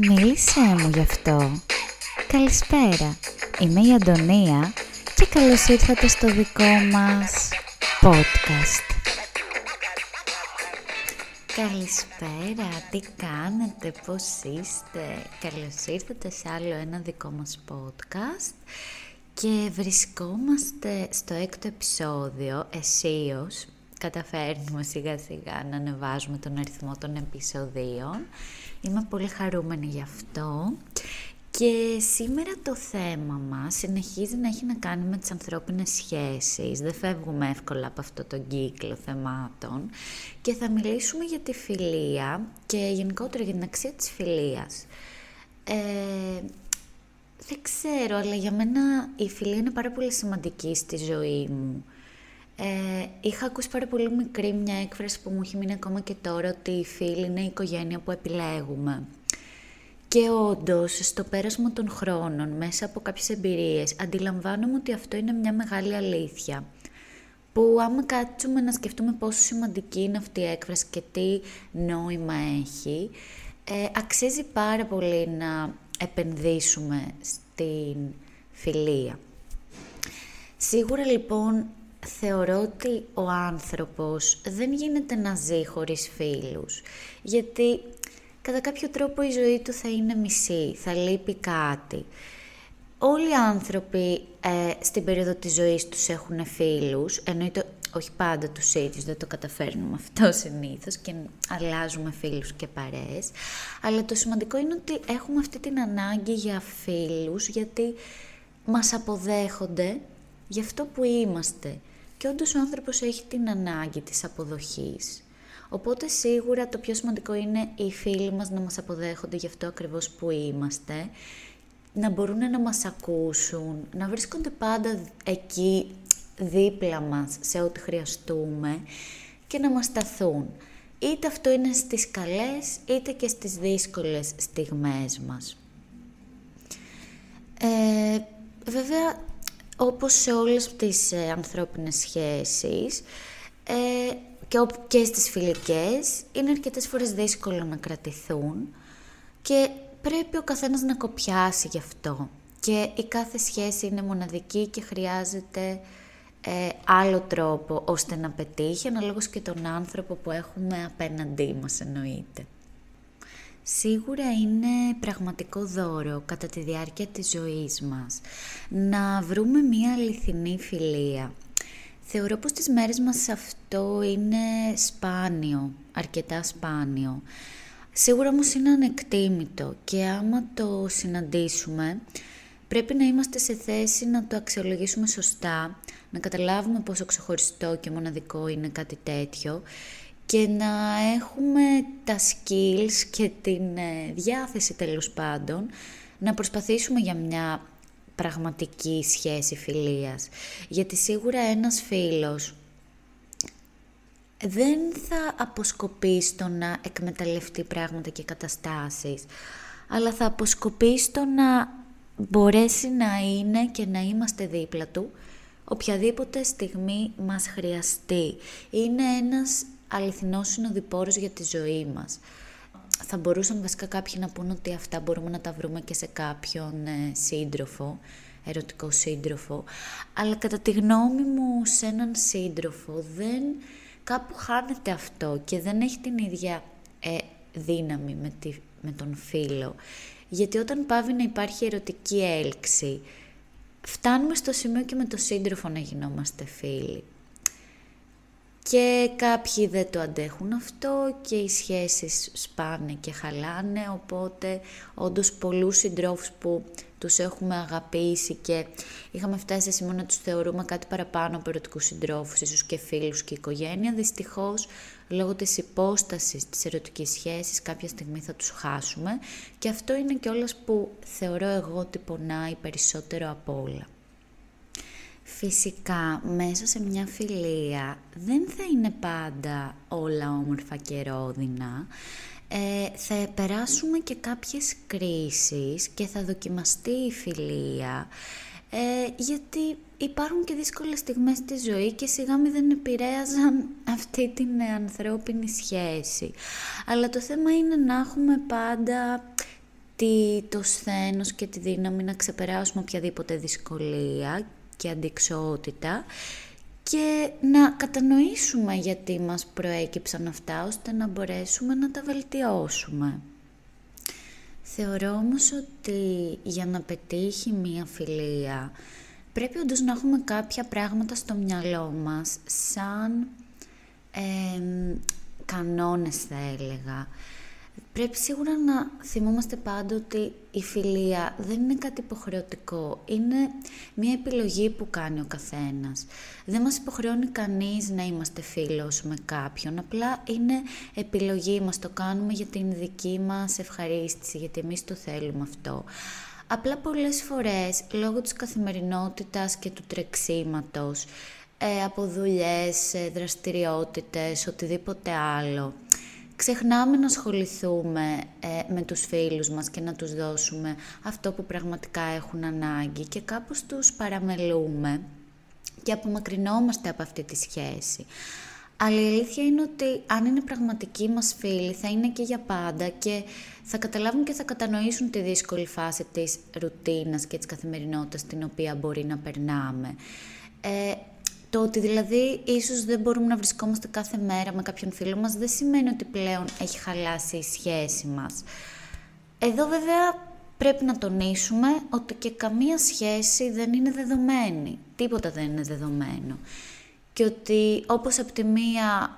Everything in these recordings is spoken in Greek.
Μίλησέ μου γι' αυτό. Καλησπέρα. Είμαι η Αντωνία και καλώς ήρθατε στο δικό μας podcast. Καλησπέρα, τι κάνετε, πώς είστε; Καλώς ήρθατε σε άλλο ένα δικό μας podcast και βρισκόμαστε στο έκτο επεισόδιο, εσείως, καταφέρνουμε σιγά σιγά να ανεβάζουμε τον αριθμό των επεισοδίων. Είμαι πολύ χαρούμενη γι' αυτό. Και σήμερα το θέμα μας συνεχίζει να έχει να κάνει με τις ανθρώπινες σχέσεις. Δεν φεύγουμε εύκολα από αυτό το κύκλο θεμάτων. Και θα μιλήσουμε για τη φιλία και γενικότερα για την αξία της φιλίας. Ε, δεν ξέρω, αλλά για μένα η φιλία είναι πάρα πολύ σημαντική στη ζωή μου. Ε, είχα ακούσει πάρα πολύ μικρή μια έκφραση που μου έχει μείνει ακόμα και τώρα ότι η φίλη είναι η οικογένεια που επιλέγουμε. Και όντως, στο πέρασμα των χρόνων, μέσα από κάποιες εμπειρίες, αντιλαμβάνομαι ότι αυτό είναι μια μεγάλη αλήθεια. Που άμα κάτσουμε να σκεφτούμε πόσο σημαντική είναι αυτή η έκφραση και τι νόημα έχει, ε, αξίζει πάρα πολύ να επενδύσουμε στην φιλία. Σίγουρα λοιπόν θεωρώ ότι ο άνθρωπος δεν γίνεται να ζει χωρίς φίλους, γιατί κατά κάποιο τρόπο η ζωή του θα είναι μισή, θα λείπει κάτι. Όλοι οι άνθρωποι ε, στην περίοδο της ζωής τους έχουν φίλους, εννοείται όχι πάντα τους ίδιους, δεν το καταφέρνουμε αυτό συνήθως και αλλάζουμε φίλους και παρέες, αλλά το σημαντικό είναι ότι έχουμε αυτή την ανάγκη για φίλους, γιατί μας αποδέχονται για αυτό που είμαστε. Και όντως ο άνθρωπος έχει την ανάγκη της αποδοχής. Οπότε σίγουρα το πιο σημαντικό είναι οι φίλοι μας να μας αποδέχονται γι' αυτό ακριβώς που είμαστε, να μπορούν να μας ακούσουν, να βρίσκονται πάντα εκεί δίπλα μας σε ό,τι χρειαστούμε και να μας σταθούν. Είτε αυτό είναι στις καλές, είτε και στις δύσκολες στιγμές μας. Ε, βέβαια, όπως σε όλες τις ε, ανθρώπινες σχέσεις ε, και, και στις φιλικές, είναι αρκετές φορές δύσκολο να κρατηθούν και πρέπει ο καθένας να κοπιάσει γι' αυτό. Και η κάθε σχέση είναι μοναδική και χρειάζεται ε, άλλο τρόπο ώστε να πετύχει, αναλόγως και τον άνθρωπο που έχουμε απέναντί μας εννοείται. Σίγουρα είναι πραγματικό δώρο κατά τη διάρκεια της ζωής μας να βρούμε μία αληθινή φιλία. Θεωρώ πως τις μέρες μας αυτό είναι σπάνιο, αρκετά σπάνιο. Σίγουρα όμως είναι ανεκτήμητο και άμα το συναντήσουμε πρέπει να είμαστε σε θέση να το αξιολογήσουμε σωστά, να καταλάβουμε πόσο ξεχωριστό και μοναδικό είναι κάτι τέτοιο και να έχουμε τα skills και την ε, διάθεση τέλος πάντων να προσπαθήσουμε για μια πραγματική σχέση φιλίας. Γιατί σίγουρα ένας φίλος δεν θα αποσκοπεί στο να εκμεταλλευτεί πράγματα και καταστάσεις, αλλά θα αποσκοπεί στο να μπορέσει να είναι και να είμαστε δίπλα του οποιαδήποτε στιγμή μας χρειαστεί. Είναι ένας αληθινός συνοδοιπόρος για τη ζωή μας. Θα μπορούσαν βασικά κάποιοι να πούν ότι αυτά μπορούμε να τα βρούμε και σε κάποιον ε, σύντροφο, ερωτικό σύντροφο, αλλά κατά τη γνώμη μου σε έναν σύντροφο δεν κάπου χάνεται αυτό και δεν έχει την ίδια ε, δύναμη με, τη, με τον φίλο. Γιατί όταν πάβει να υπάρχει ερωτική έλξη, φτάνουμε στο σημείο και με τον σύντροφο να γινόμαστε φίλοι. Και κάποιοι δεν το αντέχουν αυτό και οι σχέσεις σπάνε και χαλάνε, οπότε όντως πολλούς συντρόφους που τους έχουμε αγαπήσει και είχαμε φτάσει σε σημείο να τους θεωρούμε κάτι παραπάνω από ερωτικούς συντρόφους, ίσως και φίλους και οικογένεια, δυστυχώς λόγω της υπόστασης της ερωτικής σχέσης κάποια στιγμή θα τους χάσουμε και αυτό είναι και όλας που θεωρώ εγώ ότι πονάει περισσότερο από όλα. Φυσικά, μέσα σε μια φιλία δεν θα είναι πάντα όλα όμορφα και ρόδινα. Ε, θα περάσουμε και κάποιες κρίσεις και θα δοκιμαστεί η φιλία, ε, γιατί υπάρχουν και δύσκολες στιγμές στη ζωή και σιγά μη δεν επηρέαζαν αυτή την ανθρώπινη σχέση. Αλλά το θέμα είναι να έχουμε πάντα τη, το σθένος και τη δύναμη να ξεπεράσουμε οποιαδήποτε δυσκολία και αντικσότητα και να κατανοήσουμε γιατί μας προέκυψαν αυτά ώστε να μπορέσουμε να τα βελτιώσουμε. Θεωρώ όμως ότι για να πετύχει μία φιλία πρέπει όντως να έχουμε κάποια πράγματα στο μυαλό μας σαν ε, κανόνες θα έλεγα Πρέπει σίγουρα να θυμόμαστε πάντα ότι η φιλία δεν είναι κάτι υποχρεωτικό. Είναι μια επιλογή που κάνει ο καθένας. Δεν μας υποχρεώνει κανείς να είμαστε φίλος με κάποιον. Απλά είναι επιλογή μας. Το κάνουμε για την δική μας ευχαρίστηση, γιατί εμείς το θέλουμε αυτό. Απλά πολλές φορές, λόγω της καθημερινότητας και του τρεξίματος, ε, από δουλειές, ε, δραστηριότητες, οτιδήποτε άλλο, ξεχνάμε να ασχοληθούμε ε, με τους φίλους μας και να τους δώσουμε αυτό που πραγματικά έχουν ανάγκη και κάπως τους παραμελούμε και απομακρυνόμαστε από αυτή τη σχέση. Αλλά η αλήθεια είναι ότι αν είναι πραγματικοί μας φίλοι θα είναι και για πάντα και θα καταλάβουν και θα κατανοήσουν τη δύσκολη φάση της ρουτίνας και της καθημερινότητας την οποία μπορεί να περνάμε. Ε, το ότι δηλαδή ίσως δεν μπορούμε να βρισκόμαστε κάθε μέρα με κάποιον φίλο μας δεν σημαίνει ότι πλέον έχει χαλάσει η σχέση μας. Εδώ βέβαια πρέπει να τονίσουμε ότι και καμία σχέση δεν είναι δεδομένη. Τίποτα δεν είναι δεδομένο. Και ότι όπως από τη μία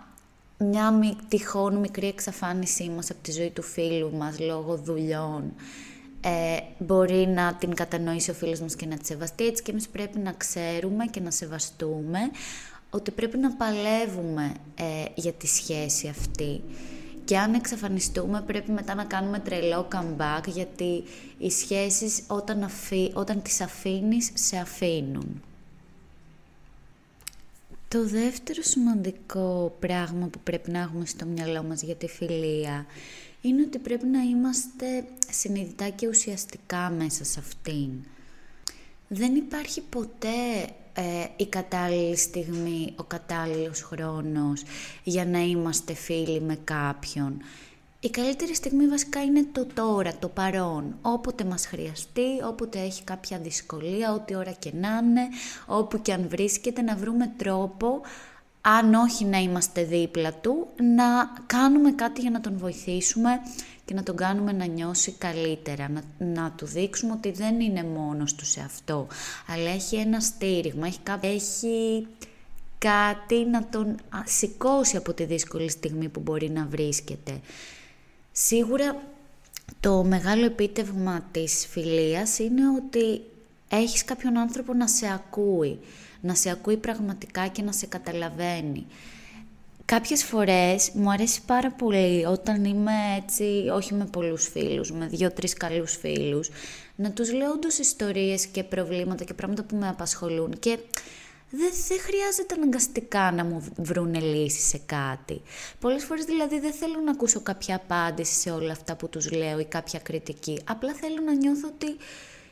μια τυχόν μικρή εξαφάνισή μας από τη ζωή του φίλου μας λόγω δουλειών ε, μπορεί να την κατανοήσει ο φίλος μας και να τη σεβαστεί. Έτσι και εμείς πρέπει να ξέρουμε και να σεβαστούμε ότι πρέπει να παλεύουμε ε, για τη σχέση αυτή. Και αν εξαφανιστούμε πρέπει μετά να κάνουμε τρελό comeback γιατί οι σχέσεις όταν, αφή, όταν τις αφήνεις σε αφήνουν. Το δεύτερο σημαντικό πράγμα που πρέπει να έχουμε στο μυαλό μας για τη φιλία είναι ότι πρέπει να είμαστε συνειδητά και ουσιαστικά μέσα σε αυτήν. Δεν υπάρχει ποτέ ε, η κατάλληλη στιγμή, ο κατάλληλος χρόνος για να είμαστε φίλοι με κάποιον. Η καλύτερη στιγμή βασικά είναι το τώρα, το παρόν. Όποτε μας χρειαστεί, όποτε έχει κάποια δυσκολία, ό,τι ώρα και να είναι, όπου και αν βρίσκεται, να βρούμε τρόπο αν όχι να είμαστε δίπλα του, να κάνουμε κάτι για να τον βοηθήσουμε και να τον κάνουμε να νιώσει καλύτερα, να, να του δείξουμε ότι δεν είναι μόνος του σε αυτό, αλλά έχει ένα στήριγμα, έχει, έχει κάτι να τον σηκώσει από τη δύσκολη στιγμή που μπορεί να βρίσκεται. Σίγουρα το μεγάλο επίτευγμα της φιλίας είναι ότι έχεις κάποιον άνθρωπο να σε ακούει να σε ακούει πραγματικά και να σε καταλαβαίνει. Κάποιες φορές μου αρέσει πάρα πολύ όταν είμαι έτσι, όχι με πολλούς φίλους, με δύο-τρεις καλούς φίλους, να τους λέω όντως ιστορίες και προβλήματα και πράγματα που με απασχολούν και δεν, δεν χρειάζεται αναγκαστικά να μου βρούνε λύση σε κάτι. Πολλές φορές δηλαδή δεν θέλω να ακούσω κάποια απάντηση σε όλα αυτά που τους λέω ή κάποια κριτική. Απλά θέλω να νιώθω ότι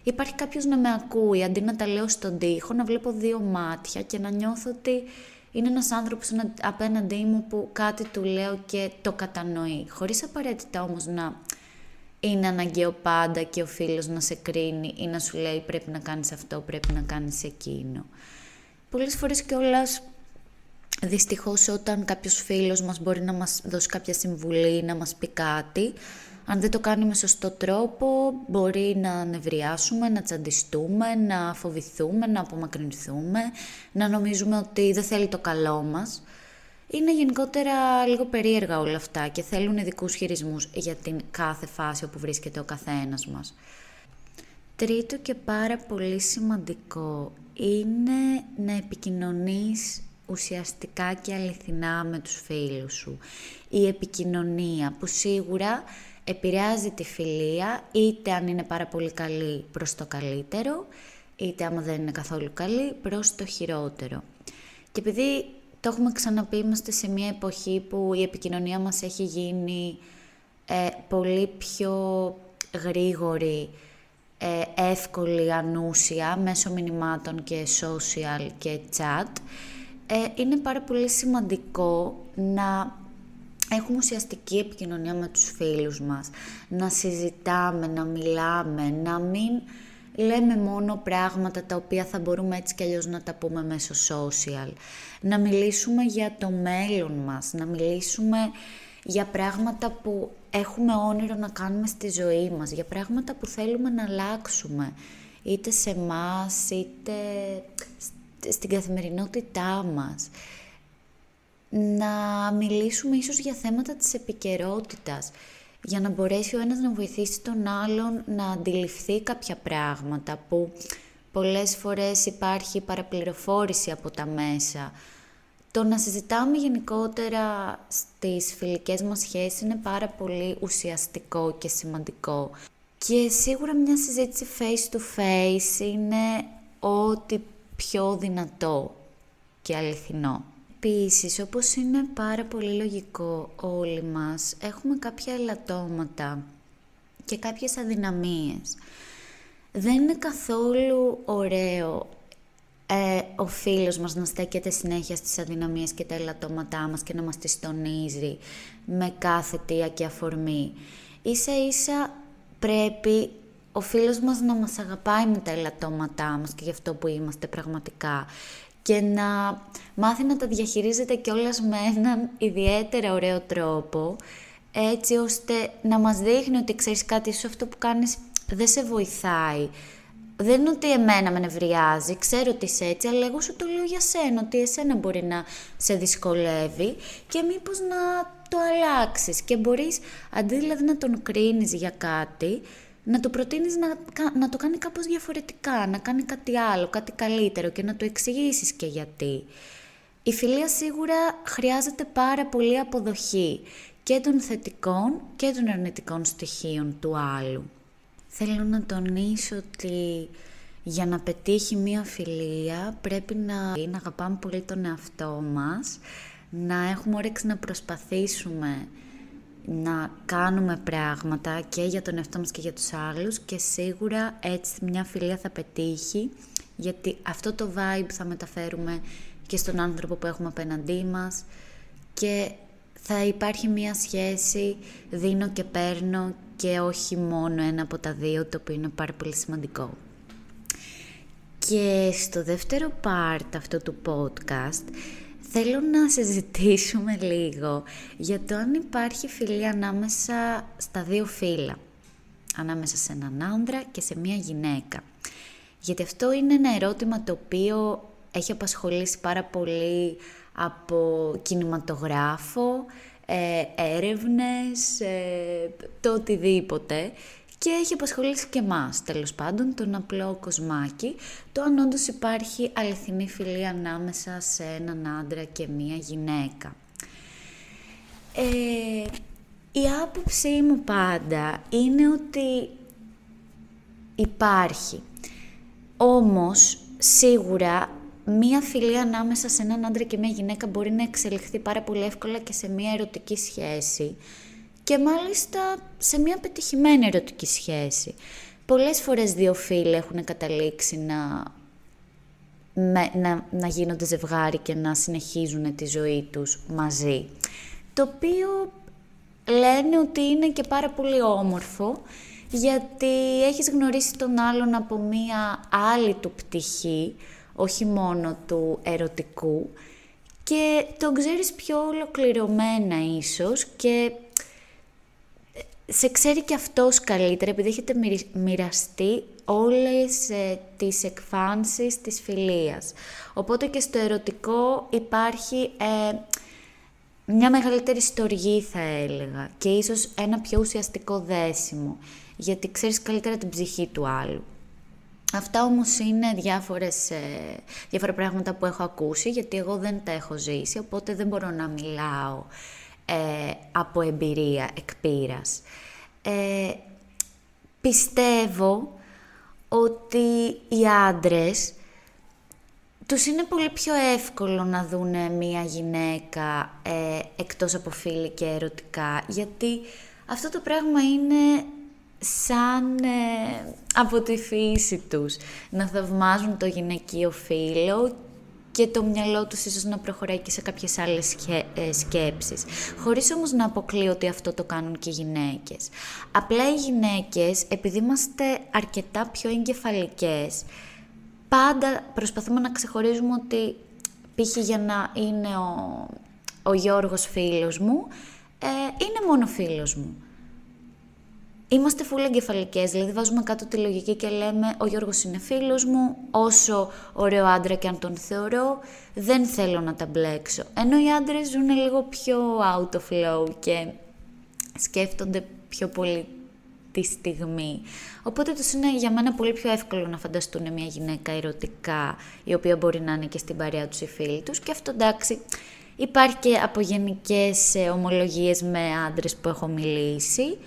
υπάρχει κάποιος να με ακούει, αντί να τα λέω στον τοίχο, να βλέπω δύο μάτια και να νιώθω ότι είναι ένας άνθρωπος απέναντί μου που κάτι του λέω και το κατανοεί. Χωρίς απαραίτητα όμως να είναι αναγκαίο πάντα και ο φίλος να σε κρίνει ή να σου λέει πρέπει να κάνεις αυτό, πρέπει να κάνεις εκείνο. Πολλές φορές κιόλας. Δυστυχώς όταν κάποιος φίλος μας μπορεί να μας δώσει κάποια συμβουλή, να μας πει κάτι, αν δεν το κάνει με σωστό τρόπο, μπορεί να νευριάσουμε, να τσαντιστούμε, να φοβηθούμε, να απομακρυνθούμε, να νομίζουμε ότι δεν θέλει το καλό μας. Είναι γενικότερα λίγο περίεργα όλα αυτά και θέλουν ειδικούς χειρισμούς για την κάθε φάση όπου βρίσκεται ο καθένας μας. Τρίτο και πάρα πολύ σημαντικό είναι να επικοινωνείς ουσιαστικά και αληθινά με τους φίλους σου. Η επικοινωνία που σίγουρα επηρεάζει τη φιλία, είτε αν είναι πάρα πολύ καλή προς το καλύτερο, είτε άμα δεν είναι καθόλου καλή προς το χειρότερο. Και επειδή το έχουμε ξαναπεί, είμαστε σε μια εποχή που η επικοινωνία μας έχει γίνει ε, πολύ πιο γρήγορη, ε, εύκολη, ανούσια, μέσω μηνυμάτων και social και chat, ε, είναι πάρα πολύ σημαντικό να έχουμε ουσιαστική επικοινωνία με τους φίλους μας, να συζητάμε, να μιλάμε, να μην λέμε μόνο πράγματα τα οποία θα μπορούμε έτσι κι αλλιώς να τα πούμε μέσω social. Να μιλήσουμε για το μέλλον μας, να μιλήσουμε για πράγματα που έχουμε όνειρο να κάνουμε στη ζωή μας, για πράγματα που θέλουμε να αλλάξουμε, είτε σε μας είτε στην καθημερινότητά μας. Να μιλήσουμε ίσως για θέματα της επικαιρότητας για να μπορέσει ο ένας να βοηθήσει τον άλλον να αντιληφθεί κάποια πράγματα που πολλές φορές υπάρχει παραπληροφόρηση από τα μέσα. Το να συζητάμε γενικότερα στις φιλικές μας σχέσεις είναι πάρα πολύ ουσιαστικό και σημαντικό. Και σίγουρα μια συζήτηση face to face είναι ό,τι πιο δυνατό και αληθινό. Επίσης, όπως είναι πάρα πολύ λογικό όλοι μας, έχουμε κάποια ελαττώματα και κάποιες αδυναμίες. Δεν είναι καθόλου ωραίο ε, ο φίλος μας να στέκεται συνέχεια στις αδυναμίες και τα ελαττώματά μας και να μας τις τονίζει με κάθε τία και αφορμή. Ίσα ίσα πρέπει ο φίλος μας να μας αγαπάει με τα ελαττώματά μας και γι' αυτό που είμαστε πραγματικά και να μάθει να τα διαχειρίζεται κιόλας με έναν ιδιαίτερα ωραίο τρόπο, έτσι ώστε να μας δείχνει ότι ξέρεις κάτι, σου αυτό που κάνεις δεν σε βοηθάει. Δεν είναι ότι εμένα με νευριάζει, ξέρω ότι είσαι έτσι, αλλά εγώ σου το λέω για σένα, ότι εσένα μπορεί να σε δυσκολεύει και μήπως να το αλλάξεις και μπορείς αντί δηλαδή να τον κρίνεις για κάτι, να το προτείνεις να, να το κάνει κάπως διαφορετικά, να κάνει κάτι άλλο, κάτι καλύτερο και να το εξηγήσεις και γιατί. Η φιλία σίγουρα χρειάζεται πάρα πολύ αποδοχή και των θετικών και των αρνητικών στοιχείων του άλλου. Θέλω να τονίσω ότι για να πετύχει μία φιλία πρέπει να, να αγαπάμε πολύ τον εαυτό μας, να έχουμε όρεξη να προσπαθήσουμε να κάνουμε πράγματα και για τον εαυτό μας και για τους άλλους και σίγουρα έτσι μια φιλία θα πετύχει γιατί αυτό το vibe θα μεταφέρουμε και στον άνθρωπο που έχουμε απέναντί μας και θα υπάρχει μια σχέση δίνω και παίρνω και όχι μόνο ένα από τα δύο το οποίο είναι πάρα πολύ σημαντικό. Και στο δεύτερο part αυτού του podcast Θέλω να συζητήσουμε λίγο για το αν υπάρχει φιλία ανάμεσα στα δύο φύλλα. Ανάμεσα σε έναν άνδρα και σε μία γυναίκα. Γιατί αυτό είναι ένα ερώτημα το οποίο έχει απασχολήσει πάρα πολύ από κινηματογράφο, ε, έρευνες, ε, το οτιδήποτε και έχει απασχολήσει και εμάς, τέλος πάντων, τον απλό κοσμάκι, το αν όντως υπάρχει αληθινή φιλία ανάμεσα σε έναν άντρα και μία γυναίκα. Ε, η άποψή μου πάντα είναι ότι υπάρχει. Όμως, σίγουρα, μία φιλία ανάμεσα σε έναν άντρα και μία γυναίκα μπορεί να εξελιχθεί πάρα πολύ εύκολα και σε μία ερωτική σχέση και μάλιστα σε μια πετυχημένη ερωτική σχέση. Πολλές φορές δύο φίλοι έχουν καταλήξει να, να, να γίνονται ζευγάρι και να συνεχίζουν τη ζωή τους μαζί. Το οποίο λένε ότι είναι και πάρα πολύ όμορφο γιατί έχεις γνωρίσει τον άλλον από μία άλλη του πτυχή, όχι μόνο του ερωτικού, και τον ξέρεις πιο ολοκληρωμένα ίσως και σε ξέρει και αυτός καλύτερα επειδή έχετε μοιραστεί όλες ε, τις εκφάνσεις της φιλίας. Οπότε και στο ερωτικό υπάρχει ε, μια μεγαλύτερη στοργή θα έλεγα και ίσως ένα πιο ουσιαστικό δέσιμο γιατί ξέρεις καλύτερα την ψυχή του άλλου. Αυτά όμως είναι διάφορες, ε, διάφορα πράγματα που έχω ακούσει γιατί εγώ δεν τα έχω ζήσει οπότε δεν μπορώ να μιλάω ε, από εμπειρία εκπείρας. Ε, πιστεύω ότι οι άντρες τους είναι πολύ πιο εύκολο να δουν μία γυναίκα ε, εκτός από φίλοι και ερωτικά, γιατί αυτό το πράγμα είναι σαν ε, από τη φύση τους, να θαυμάζουν το γυναικείο φίλο και το μυαλό τους ίσως να προχωράει και σε κάποιες άλλες ε, σκέψεις. Χωρίς όμως να αποκλείω ότι αυτό το κάνουν και οι γυναίκες. Απλά οι γυναίκες, επειδή είμαστε αρκετά πιο εγκεφαλικές, πάντα προσπαθούμε να ξεχωρίζουμε ότι π.χ. για να είναι ο, ο Γιώργος φίλος μου, ε, είναι μόνο φίλος μου. Είμαστε φούλε εγκεφαλικές, δηλαδή βάζουμε κάτω τη λογική και λέμε ο Γιώργος είναι φίλος μου, όσο ωραίο άντρα και αν τον θεωρώ, δεν θέλω να τα μπλέξω. Ενώ οι άντρες ζουν λίγο πιο out of flow και σκέφτονται πιο πολύ τη στιγμή. Οπότε τους είναι για μένα πολύ πιο εύκολο να φανταστούν μια γυναίκα ερωτικά, η οποία μπορεί να είναι και στην παρέα τους οι φίλοι τους. Και αυτό εντάξει, υπάρχει και από γενικές ε, ομολογίες με άντρες που έχω μιλήσει,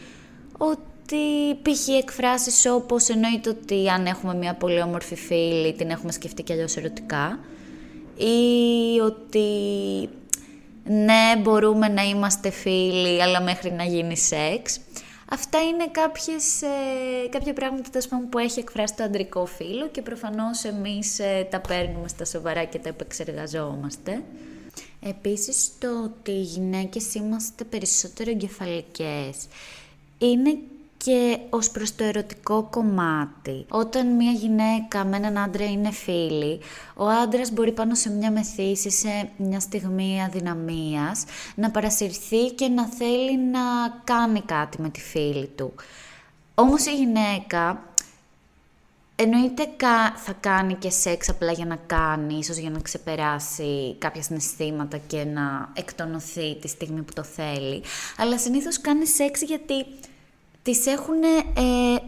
ότι π.χ. εκφράσεις όπως εννοείται ότι αν έχουμε μια πολύ όμορφη φίλη την έχουμε σκεφτεί κι αλλιώς ερωτικά ή ότι ναι μπορούμε να είμαστε φίλοι αλλά μέχρι να γίνει σεξ. Αυτά είναι κάποιες, ε, κάποια πράγματα που έχει εκφράσει το αντρικό φίλο και προφανώς εμείς ε, τα παίρνουμε στα σοβαρά και τα επεξεργαζόμαστε. Επίσης το ότι οι γυναίκες είμαστε περισσότερο εγκεφαλικές είναι και ως προς το ερωτικό κομμάτι. Όταν μια γυναίκα με έναν άντρα είναι φίλη, ο άντρας μπορεί πάνω σε μια μεθύση, σε μια στιγμή αδυναμίας, να παρασυρθεί και να θέλει να κάνει κάτι με τη φίλη του. Όμως η γυναίκα εννοείται θα κάνει και σεξ απλά για να κάνει, ίσως για να ξεπεράσει κάποια συναισθήματα και να εκτονωθεί τη στιγμή που το θέλει. Αλλά συνήθως κάνει σεξ γιατί τις έχουν... Ε,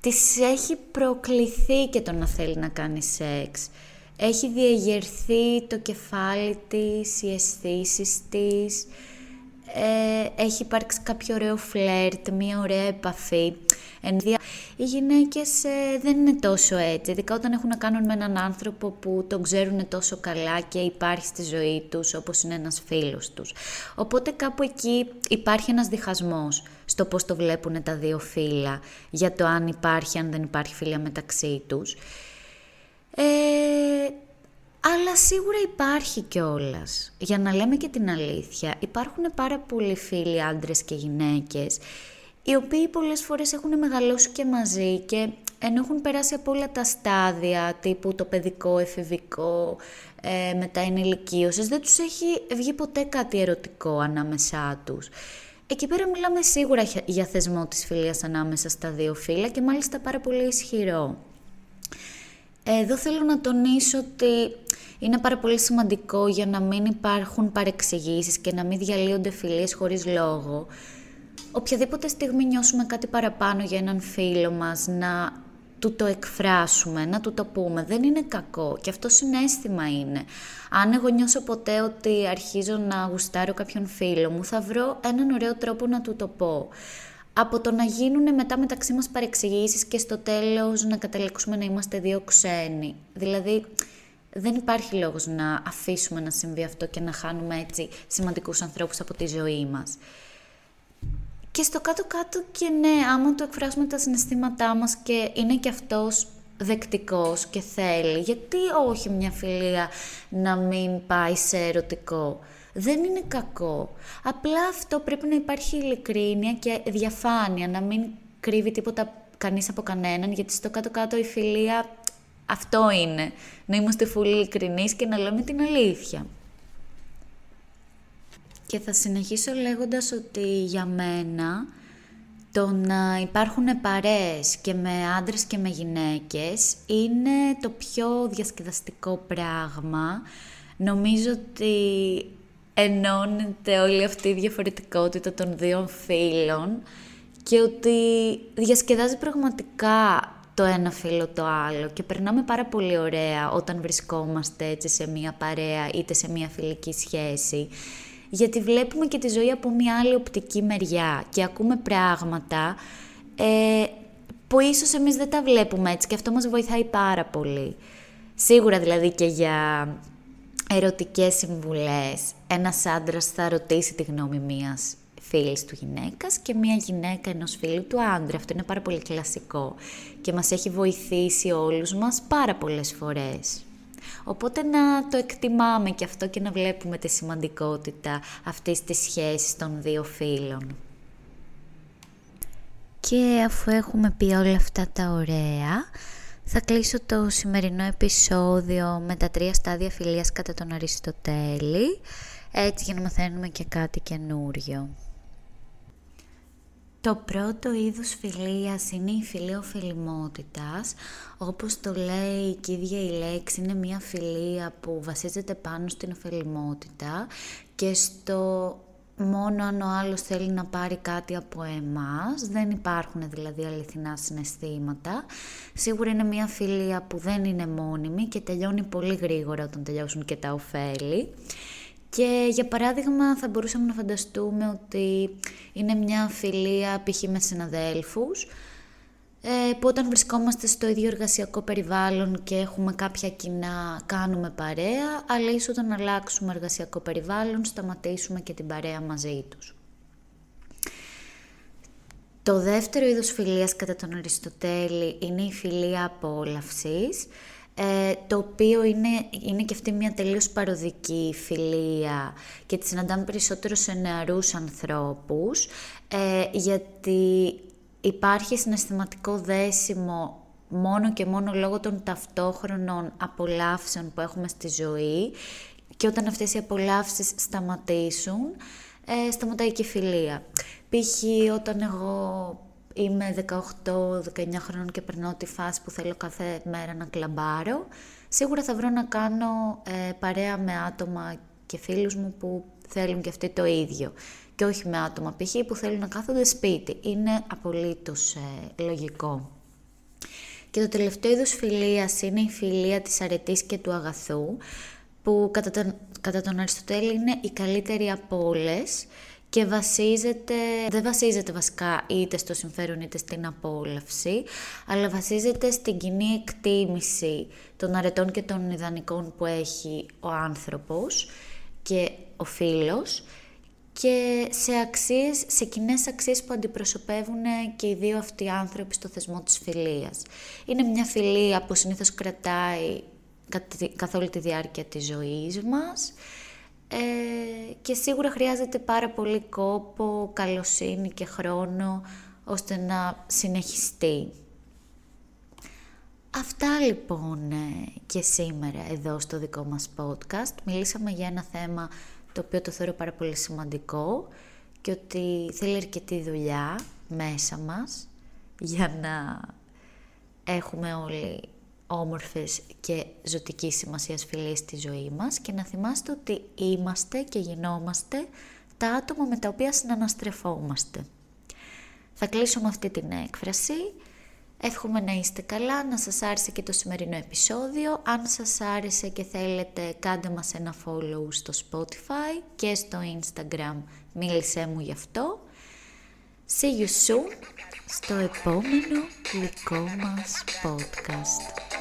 της έχει προκληθεί και το να θέλει να κάνει σεξ. Έχει διαγερθεί το κεφάλι της, οι αισθήσεις της, ε, έχει υπάρξει κάποιο ωραίο φλερτ, μια ωραία επαφή. Οι γυναίκες ε, δεν είναι τόσο έτσι, ειδικά όταν έχουν να κάνουν με έναν άνθρωπο που τον ξέρουν τόσο καλά και υπάρχει στη ζωή τους, όπως είναι ένας φίλος τους. Οπότε κάπου εκεί υπάρχει ένας διχασμός στο πώς το βλέπουν τα δύο φύλλα, για το αν υπάρχει, αν δεν υπάρχει φίλια μεταξύ τους. Ε, αλλά σίγουρα υπάρχει κιόλας. Για να λέμε και την αλήθεια, υπάρχουν πάρα πολλοί φίλοι άντρες και γυναίκες οι οποίοι πολλές φορές έχουν μεγαλώσει και μαζί και ενώ έχουν περάσει από όλα τα στάδια, τύπου το παιδικό, εφηβικό, ε, μετά ενηλικίωσες, δεν τους έχει βγει ποτέ κάτι ερωτικό ανάμεσά τους. Εκεί πέρα μιλάμε σίγουρα για θεσμό της φιλίας ανάμεσα στα δύο φύλλα και μάλιστα πάρα πολύ ισχυρό. Εδώ θέλω να τονίσω ότι είναι πάρα πολύ σημαντικό για να μην υπάρχουν παρεξηγήσεις και να μην διαλύονται φιλίες χωρίς λόγο. Οποιαδήποτε στιγμή νιώσουμε κάτι παραπάνω για έναν φίλο μας, να του το εκφράσουμε, να του το πούμε. Δεν είναι κακό και αυτό συνέστημα είναι. Αν εγώ νιώσω ποτέ ότι αρχίζω να γουστάρω κάποιον φίλο μου, θα βρω έναν ωραίο τρόπο να του το πω. Από το να γίνουν μετά μεταξύ μας παρεξηγήσεις και στο τέλος να καταλήξουμε να είμαστε δύο ξένοι. Δηλαδή, δεν υπάρχει λόγος να αφήσουμε να συμβεί αυτό και να χάνουμε έτσι σημαντικούς ανθρώπους από τη ζωή μας. Και στο κάτω-κάτω και ναι, άμα του εκφράσουμε τα συναισθήματά μας και είναι και αυτός δεκτικός και θέλει, γιατί όχι μια φιλία να μην πάει σε ερωτικό; Δεν είναι κακό. Απλά αυτό πρέπει να υπάρχει ειλικρίνεια και διαφάνεια, να μην κρύβει τίποτα κανείς από κανέναν, γιατί στο κάτω-κάτω η φιλία αυτό είναι. Να είμαστε φουλή ειλικρινείς και να λέμε την αλήθεια. Και θα συνεχίσω λέγοντας ότι για μένα το να υπάρχουν παρέες και με άντρες και με γυναίκες είναι το πιο διασκεδαστικό πράγμα. Νομίζω ότι ενώνεται όλη αυτή η διαφορετικότητα των δύο φίλων και ότι διασκεδάζει πραγματικά το ένα φίλο το άλλο και περνάμε πάρα πολύ ωραία όταν βρισκόμαστε έτσι σε μία παρέα είτε σε μία φιλική σχέση γιατί βλέπουμε και τη ζωή από μια άλλη οπτική μεριά και ακούμε πράγματα ε, που ίσως εμείς δεν τα βλέπουμε έτσι και αυτό μας βοηθάει πάρα πολύ. Σίγουρα δηλαδή και για ερωτικές συμβουλές ένας άντρας θα ρωτήσει τη γνώμη μιας φίλης του γυναίκας και μια γυναίκα ενός φίλου του άντρα. Αυτό είναι πάρα πολύ κλασικό και μας έχει βοηθήσει όλους μας πάρα πολλές φορές. Οπότε να το εκτιμάμε και αυτό και να βλέπουμε τη σημαντικότητα αυτής της σχέσης των δύο φίλων. Και αφού έχουμε πει όλα αυτά τα ωραία, θα κλείσω το σημερινό επεισόδιο με τα τρία στάδια φιλίας κατά τον Αριστοτέλη, έτσι για να μαθαίνουμε και κάτι καινούριο. Το πρώτο είδος φιλίας είναι η φιλία οφειλημότητας. Όπως το λέει και η ίδια η λέξη, είναι μια φιλία που βασίζεται πάνω στην οφειλημότητα και στο μόνο αν ο άλλος θέλει να πάρει κάτι από εμάς, δεν υπάρχουν δηλαδή αληθινά συναισθήματα. Σίγουρα είναι μια φιλία που δεν είναι μόνιμη και τελειώνει πολύ γρήγορα όταν τελειώσουν και τα ωφέλη. Και για παράδειγμα θα μπορούσαμε να φανταστούμε ότι είναι μια φιλία π.χ. με συναδέλφους ε, που όταν βρισκόμαστε στο ίδιο εργασιακό περιβάλλον και έχουμε κάποια κοινά κάνουμε παρέα αλλά ίσως όταν αλλάξουμε εργασιακό περιβάλλον σταματήσουμε και την παρέα μαζί τους. Το δεύτερο είδος φιλίας κατά τον Αριστοτέλη είναι η φιλία απόλαυσης ε, το οποίο είναι, είναι και αυτή μια τελείως παροδική φιλία και τη συναντάμε περισσότερο σε νεαρούς ανθρώπους, ε, γιατί υπάρχει συναισθηματικό δέσιμο μόνο και μόνο λόγω των ταυτόχρονων απολαύσεων που έχουμε στη ζωή και όταν αυτές οι απολαύσεις σταματήσουν, ε, σταματάει και η φιλία. Π.χ. όταν εγώ είμαι 18-19 χρόνων και περνώ τη φάση που θέλω κάθε μέρα να κλαμπάρω, σίγουρα θα βρω να κάνω ε, παρέα με άτομα και φίλους μου που θέλουν και αυτοί το ίδιο. Και όχι με άτομα π.χ. που θέλουν να κάθονται σπίτι. Είναι απολύτως ε, λογικό. Και το τελευταίο είδος φιλίας είναι η φιλία της αρετής και του αγαθού, που κατά τον, κατά τον Αριστοτέλη είναι η καλύτερη από όλες και βασίζεται, δεν βασίζεται βασικά είτε στο συμφέρον είτε στην απόλαυση, αλλά βασίζεται στην κοινή εκτίμηση των αρετών και των ιδανικών που έχει ο άνθρωπος και ο φίλος και σε αξίες, σε κοινές αξίες που αντιπροσωπεύουν και οι δύο αυτοί άνθρωποι στο θεσμό της φιλίας. Είναι μια φιλία που συνήθως κρατάει καθ' όλη τη διάρκεια της ζωής μας ε, και σίγουρα χρειάζεται πάρα πολύ κόπο, καλοσύνη και χρόνο ώστε να συνεχιστεί. Αυτά λοιπόν ε, και σήμερα εδώ στο δικό μας podcast. Μιλήσαμε για ένα θέμα το οποίο το θεωρώ πάρα πολύ σημαντικό και ότι θέλει αρκετή δουλειά μέσα μας για να έχουμε όλοι όμορφες και ζωτικής σημασίας φιλίες στη ζωή μας και να θυμάστε ότι είμαστε και γινόμαστε τα άτομα με τα οποία συναναστρεφόμαστε. Θα κλείσω με αυτή την έκφραση. Εύχομαι να είστε καλά, να σας άρεσε και το σημερινό επεισόδιο. Αν σας άρεσε και θέλετε, κάντε μας ένα follow στο Spotify και στο Instagram. Μίλησέ μου γι' αυτό. See you soon στο επόμενο δικό μας podcast.